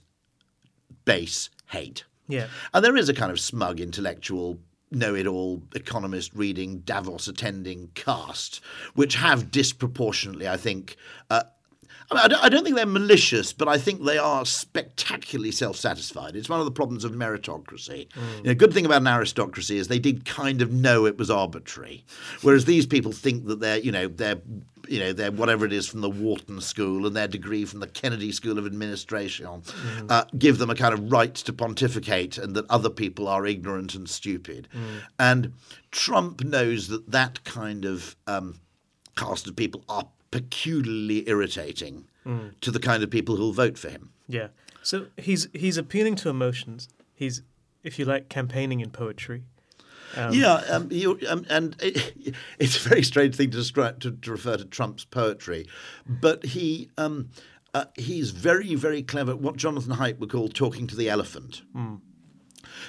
base hate. Yeah. And there is a kind of smug intellectual know it all economist reading Davos attending caste, which have disproportionately, I think. Uh, I, mean, I, don't, I don't think they're malicious, but I think they are spectacularly self-satisfied. It's one of the problems of meritocracy. You know, good thing about an aristocracy is they did kind of know it was arbitrary, whereas these people think that they're, you know, they're you know, their whatever it is from the Wharton School and their degree from the Kennedy School of Administration uh, give them a kind of right to pontificate and that other people are ignorant and stupid. And Trump knows that that kind of um, caste of people are peculiarly irritating to the kind of people who'll vote for him. Yeah. So he's he's appealing to emotions. He's, if you like, campaigning in poetry. Yeah, um, you, um, and it, it's a very strange thing to describe to, to refer to Trump's poetry, but he um, uh, he's very very clever. What Jonathan Haidt would call talking to the elephant.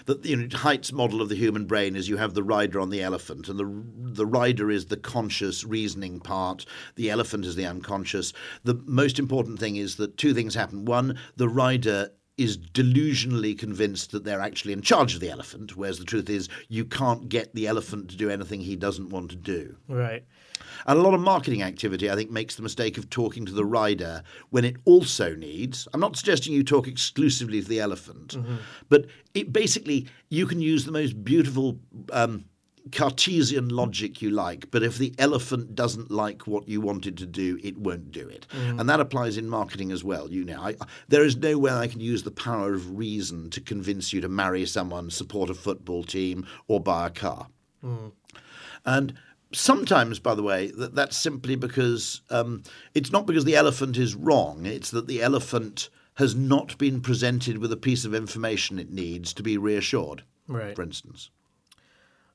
That you know, Haidt's model of the human brain is you have the rider on the elephant, and the the rider is the conscious reasoning part. The elephant is the unconscious. The most important thing is that two things happen. One, the rider is delusionally convinced that they're actually in charge of the elephant, whereas the truth is you can't get the elephant to do anything he doesn't want to do. Right. And a lot of marketing activity, I think, makes the mistake of talking to the rider when it also needs. I'm not suggesting you talk exclusively to the elephant, but it basically you can use the most beautiful um, Cartesian logic you like, but if the elephant doesn't like what you wanted to do, it won't do it. And that applies in marketing as well. You know, I, there is no way I can use the power of reason to convince you to marry someone, support a football team, or buy a car. And sometimes, by the way, that that's simply because um, it's not because the elephant is wrong. It's that the elephant has not been presented with a piece of information it needs to be reassured. Right. For instance,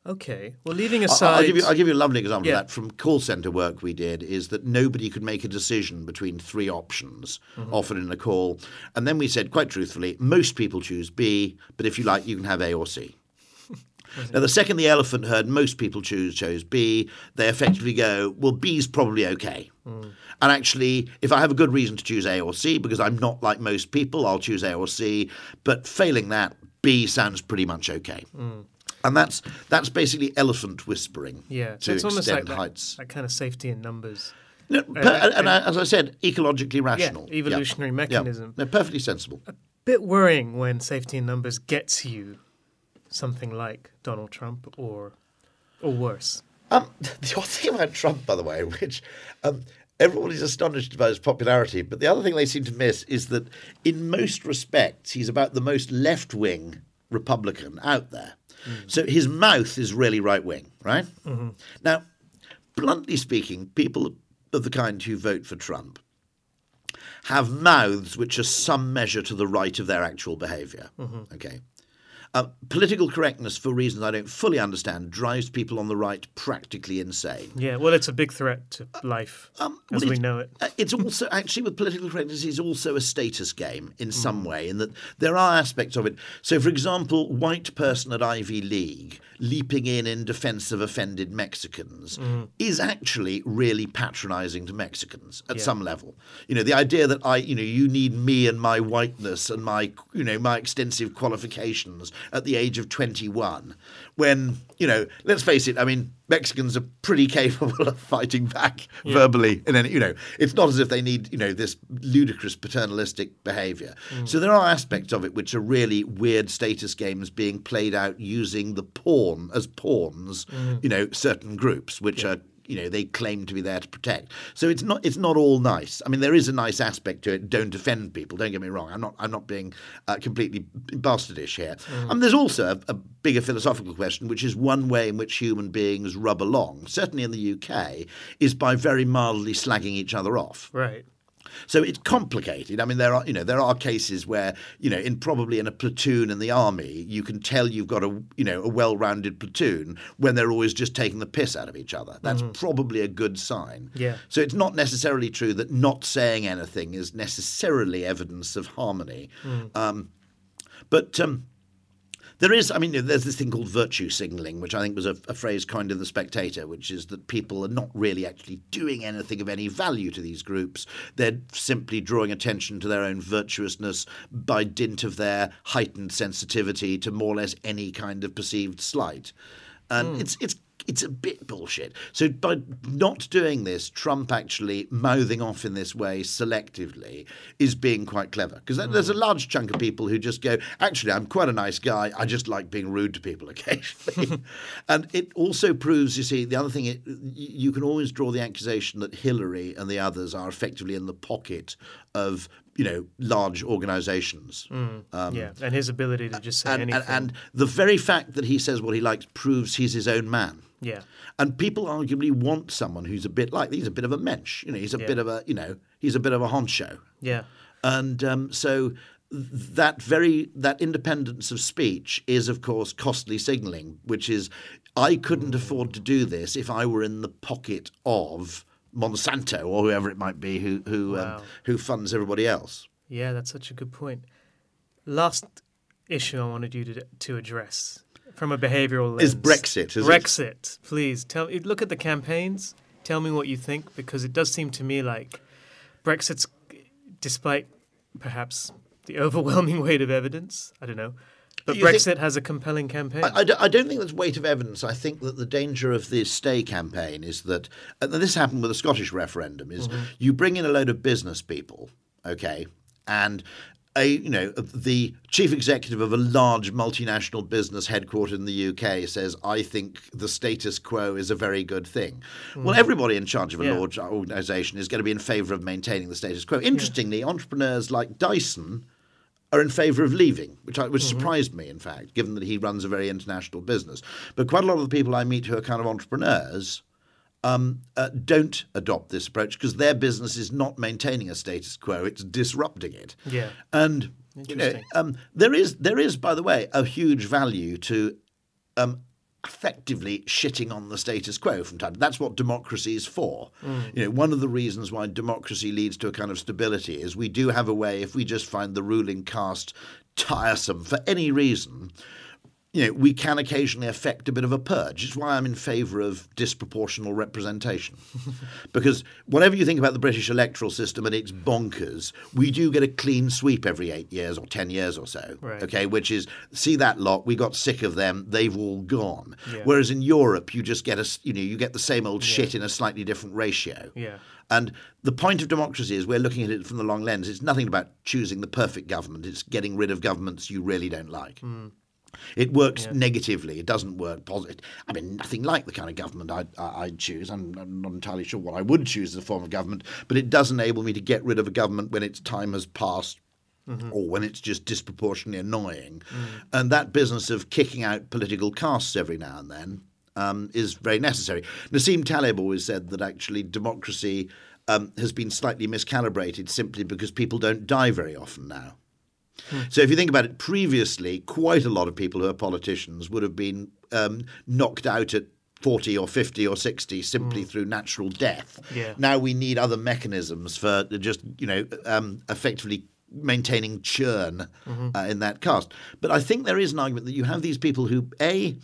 Okay. Well, leaving aside. I'll give you, I'll give you a lovely example Yeah. of that from call center work we did. Is that nobody could make a decision between three options Mm-hmm. offered in a call, and then we said quite truthfully, most people choose B, but if you like, you can have A or C. Now, the second the elephant heard most people choose chose B, they effectively go, well, B's probably okay. Mm. And actually, if I have a good reason to choose A or C, because I'm not like most people, I'll choose A or C. But failing that, B sounds pretty much okay. And that's that's basically elephant whispering. Yeah. to So it's almost like extend that, heights. that kind of safety in numbers. No, per- and, I- as I said, ecologically rational. Yeah. evolutionary Yeah. mechanism. They're perfectly sensible. A bit worrying when safety in numbers gets you something like Donald Trump or or worse. Um, the odd thing about Trump, by the way, which um, everyone is astonished about his popularity, but the other thing they seem to miss is that in most respects, he's about the most left wing Republican out there. Mm. So his mouth is really right wing, right? Mm-hmm. Now, bluntly speaking, people of the kind who vote for Trump have mouths which are some measure to the right of their actual behavior. Mm-hmm. Okay. Uh, political correctness, for reasons I don't fully understand, drives people on the right practically insane. Yeah. Well, it's a big threat to life Um, as well, we know it. uh, It's also actually with political correctness is also a status game in some way, in that there are aspects of it. So, for example, white person at Ivy League leaping in in defence of offended Mexicans is actually really patronising to Mexicans at some level. You know, the idea that I, you know, you need me and my whiteness and my, you know, my extensive qualifications at the age of twenty-one, when you know, let's face it, I mean. Mexicans are pretty capable of fighting back verbally, and then you know it's not as if they need you know this ludicrous paternalistic behaviour. Mm. So there are aspects of it which are really weird status games being played out using the pawn as pawns, mm. you know, certain groups which are you know they claim to be there to protect. So it's not it's not all nice. I mean there is a nice aspect to it. Don't offend people. Don't get me wrong. I'm not I'm not being uh, completely bastardish here. And there's also a, a bigger philosophical question, which is one way in which human beings rub along. Certainly in the UK, is by very mildly slagging each other off. Right. So it's complicated. I mean, there are you know there are cases where you know in probably in a platoon in the army you can tell you've got a you know a well-rounded platoon when they're always just taking the piss out of each other. That's probably a good sign. Yeah. So it's not necessarily true that not saying anything is necessarily evidence of harmony. Um, but um, there is, I mean, there's this thing called virtue signaling, which I think was a, a phrase coined in The Spectator, which is that people are not really actually doing anything of any value to these groups. They're simply drawing attention to their own virtuousness by dint of their heightened sensitivity to more or less any kind of perceived slight. And hmm. it's it's it's a bit bullshit. So by not doing this, Trump actually mouthing off in this way selectively is being quite clever because there's a hmm. large chunk of people who just go, actually, I'm quite a nice guy. I just like being rude to people occasionally, and it also proves, you see, the other thing. It, you can always draw the accusation that Hillary and the others are effectively in the pocket of you know large organisations. yeah, and his ability to just say And, anything. and, and the very fact that he says what he likes proves he's his own man. yeah, And people arguably want someone who's a bit like he's a bit of a mensch, you know, he's a Yeah. bit of a you know he's a bit of a honcho, yeah, and um, so that very that independence of speech is of course costly signalling, which is I couldn't afford to do this if I were in the pocket of Monsanto or whoever it might be who who Wow. um, who funds everybody else. yeah. That's such a good point. Last issue I wanted you to to address from a behavioural lens Is Brexit? Is it? Brexit, please tell. Look at the campaigns. Tell me what you think, because it does seem to me like Brexit's, despite perhaps the overwhelming weight of evidence, I don't know, but You think- Brexit has a compelling campaign. I, I don't- I don't think there's weight of evidence. I think that the danger of the stay campaign is that, and this happened with the Scottish referendum, is mm-hmm. you bring in a load of business people, okay, and a you know the chief executive of a large multinational business headquartered in the UK says, "I think the status quo is a very good thing." Mm. Well, everybody in charge of a Yeah. large organisation is going to be in favour of maintaining the status quo. Interestingly, entrepreneurs like Dyson are in favour of leaving, which I, which surprised me, in fact, given that he runs a very international business. But quite a lot of the people I meet who are kind of entrepreneurs um, uh, don't adopt this approach because their business is not maintaining a status quo; it's disrupting it. Yeah. and you know, um, there is there is, by the way, a huge value to um, effectively shitting on the status quo from time. That's what democracy is for. Mm. You know, one of the reasons why democracy leads to a kind of stability is we do have a way if we just find the ruling caste tiresome for any reason. You know, we can occasionally affect a bit of a purge. It's why I'm in favour of disproportional representation. because whatever you think about the British electoral system and its mm. bonkers, we do get a clean sweep every eight years or ten years or so. Right. Okay, which is see that lot, we got sick of them, they've all gone. Yeah. Whereas in Europe, you just get a you know you get the same old shit in a slightly different ratio. Yeah. And the point of democracy is we're looking at it from the long lens. It's nothing about choosing the perfect government. It's getting rid of governments you really don't like. Mm. It works negatively. It doesn't work positive. I mean, nothing like the kind of government I'd, I- I'd choose. I'm, I'm not entirely sure what I would choose as a form of government, but it does enable me to get rid of a government when its time has passed or when it's just disproportionately annoying. And that business of kicking out political castes every now and then um, is very necessary. Nassim Taleb always said that actually democracy um, has been slightly miscalibrated simply because people don't die very often now. So if you think about it, previously, quite a lot of people who are politicians would have been um, knocked out at 40 or 50 or 60 simply through natural death. Yeah. Now we need other mechanisms for just, you know, um, effectively maintaining churn uh, in that caste. But I think there is an argument that you have these people who, A,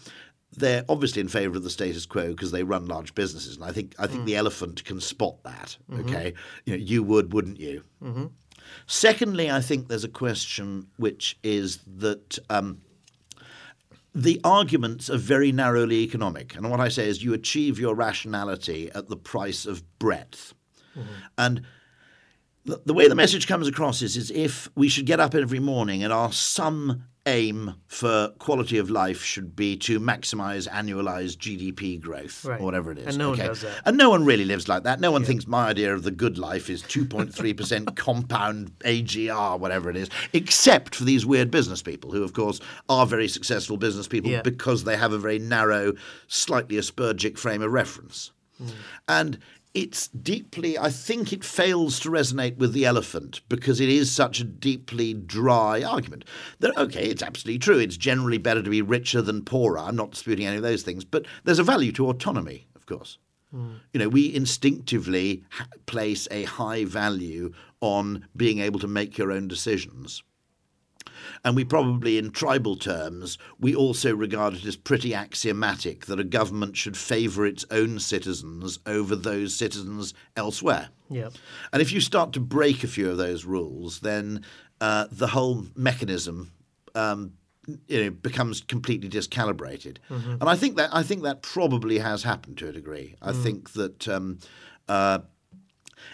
they're obviously in favour of the status quo because they run large businesses, and I think I think the elephant can spot that. Okay, you know, you would, wouldn't you? Secondly, I think there's a question which is that um, the arguments are very narrowly economic. And what I say is you achieve your rationality at the price of breadth. And the, the way the message comes across is, is if we should get up every morning and ask sum aim for quality of life should be to maximize annualized GDP growth Right. or whatever it is. And no one okay? does that. And no one really lives like that. No one thinks my idea of the good life is 2.3% compound AGR, whatever it is, except for these weird business people who, of course, are very successful business people Yeah. because they have a very narrow, slightly aspergic frame of reference. Hmm. And it's deeply, I think it fails to resonate with the elephant because it is such a deeply dry argument. That, okay, it's absolutely true. It's generally better to be richer than poorer. I'm not disputing any of those things. But there's a value to autonomy, of course. Mm. You know, we instinctively ha- place a high value on being able to make your own decisions. And we probably, in tribal terms, we also regard it as pretty axiomatic that a government should favour its own citizens over those citizens elsewhere. Yep. And if you start to break a few of those rules, then uh, the whole mechanism um, you know, becomes completely discalibrated. Mm-hmm. And I think that I think that probably has happened to a degree. I mm. think that um, uh,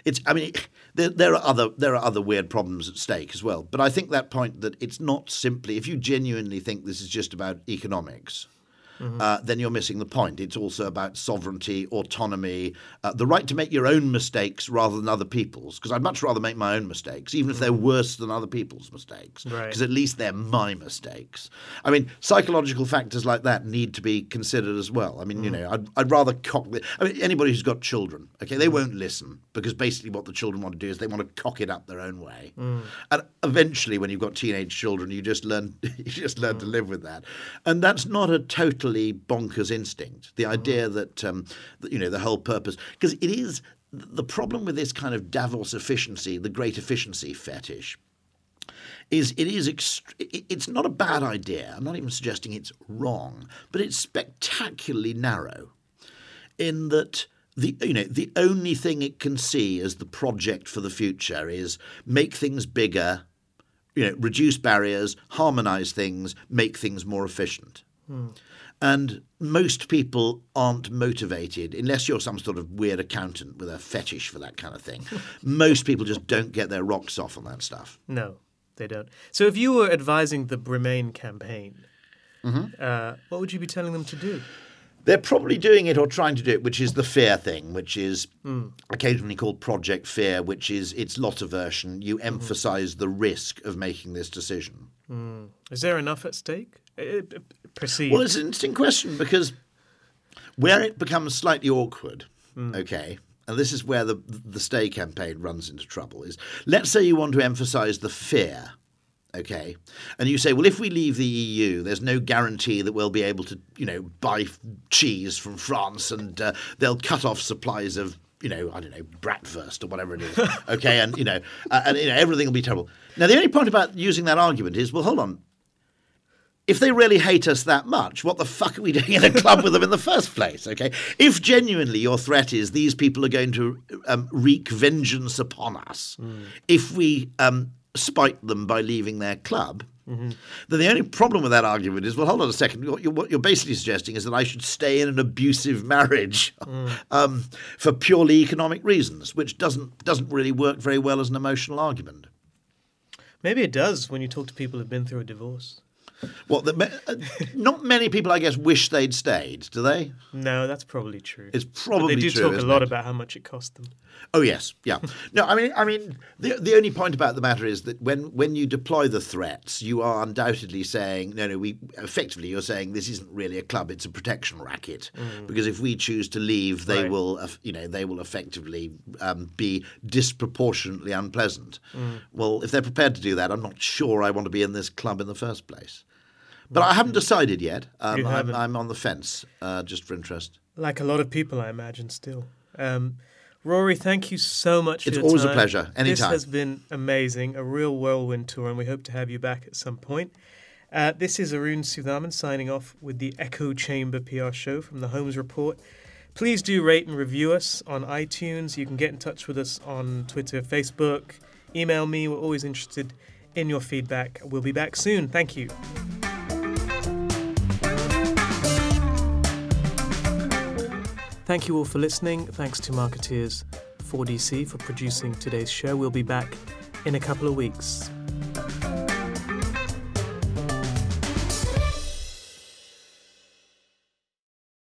it's. I mean, there, there are other there are other weird problems at stake as well. But I think that point that it's not simply if you genuinely think this is just about economics, mm-hmm. uh, then you're missing the point. It's also about sovereignty, autonomy, uh, the right to make your own mistakes rather than other people's. Because I'd much rather make my own mistakes, even if they're mm-hmm. worse than other people's mistakes. Because right. at least they're my mistakes. I mean, psychological factors like that need to be considered as well. I mean, mm. you know, I'd, I'd rather cock. The, I mean, anybody who's got children, okay, they mm. won't listen because basically what the children want to do is they want to cock it up their own way. Mm. And eventually, when you've got teenage children, you just learn you just learn to mm. live with that. And that's not a total bonkers instinct. The idea that, um, that you know the whole purpose because it is the problem with this kind of Davos efficiency, the great efficiency fetish, is it is ext- it's not a bad idea. I'm not even suggesting it's wrong, but it's spectacularly narrow in that the you know the only thing it can see as the project for the future is make things bigger, you know, reduce barriers, harmonize things, make things more efficient. Hmm. And most people aren't motivated, unless you're some sort of weird accountant with a fetish for that kind of thing. most people just don't get their rocks off on that stuff. No, they don't. So if you were advising the Remain campaign, mm-hmm. uh, what would you be telling them to do? They're probably doing it or trying to do it, which is the fear thing, which is mm. occasionally called Project Fear, which is its Lotta version. You mm-hmm. emphasize the risk of making this decision. Mm. Is there enough at stake? Perceived? Well, it's an interesting question because where it becomes slightly awkward, mm. okay, and this is where the the stay campaign runs into trouble. Is let's say you want to emphasise the fear. Okay, and you say, well, if we leave the EU, there's no guarantee that we'll be able to, you know, buy cheese from France, and uh, they'll cut off supplies of you know, I don't know, bratwurst or whatever it is. Okay, and you know, uh, and you know, everything will be terrible. Now, the only point about using that argument is, well, hold on if they really hate us that much, what the fuck are we doing in a club with them in the first place? Okay, if genuinely your threat is these people are going to um, wreak vengeance upon us mm. if we um, spite them by leaving their club. Mm-hmm. Then the only problem with that argument is, well, hold on a second. What you're, what you're basically suggesting is that I should stay in an abusive marriage mm. um, for purely economic reasons, which doesn't doesn't really work very well as an emotional argument. Maybe it does when you talk to people who've been through a divorce. Well, the, uh, not many people, I guess, wish they'd stayed. Do they? No, that's probably true. It's probably but they do true, talk a lot it? about how much it cost them. Oh yes, yeah. no, I mean, I mean, the the only point about the matter is that when when you deploy the threats, you are undoubtedly saying, no, no, we effectively you're saying this isn't really a club; it's a protection racket. Mm. Because if we choose to leave, they right. will, you know, they will effectively um, be disproportionately unpleasant. Mm. Well, if they're prepared to do that, I'm not sure I want to be in this club in the first place. But I haven't decided yet. Um, I'm, I'm, on the fence, uh, just for interest. Like a lot of people, I imagine, still. Um, Rory, thank you so much. It's always time. a pleasure. Anytime. This has been amazing, a real whirlwind tour, and we hope to have you back at some point. Uh, this is Arun Sudhaman signing off with the Echo Chamber PR show from the Holmes Report. Please do rate and review us on iTunes. You can get in touch with us on Twitter, Facebook. Email me. We're always interested in your feedback. We'll be back soon. Thank you. Thank you all for listening. Thanks to Marketeers 4DC for producing today's show. We'll be back in a couple of weeks.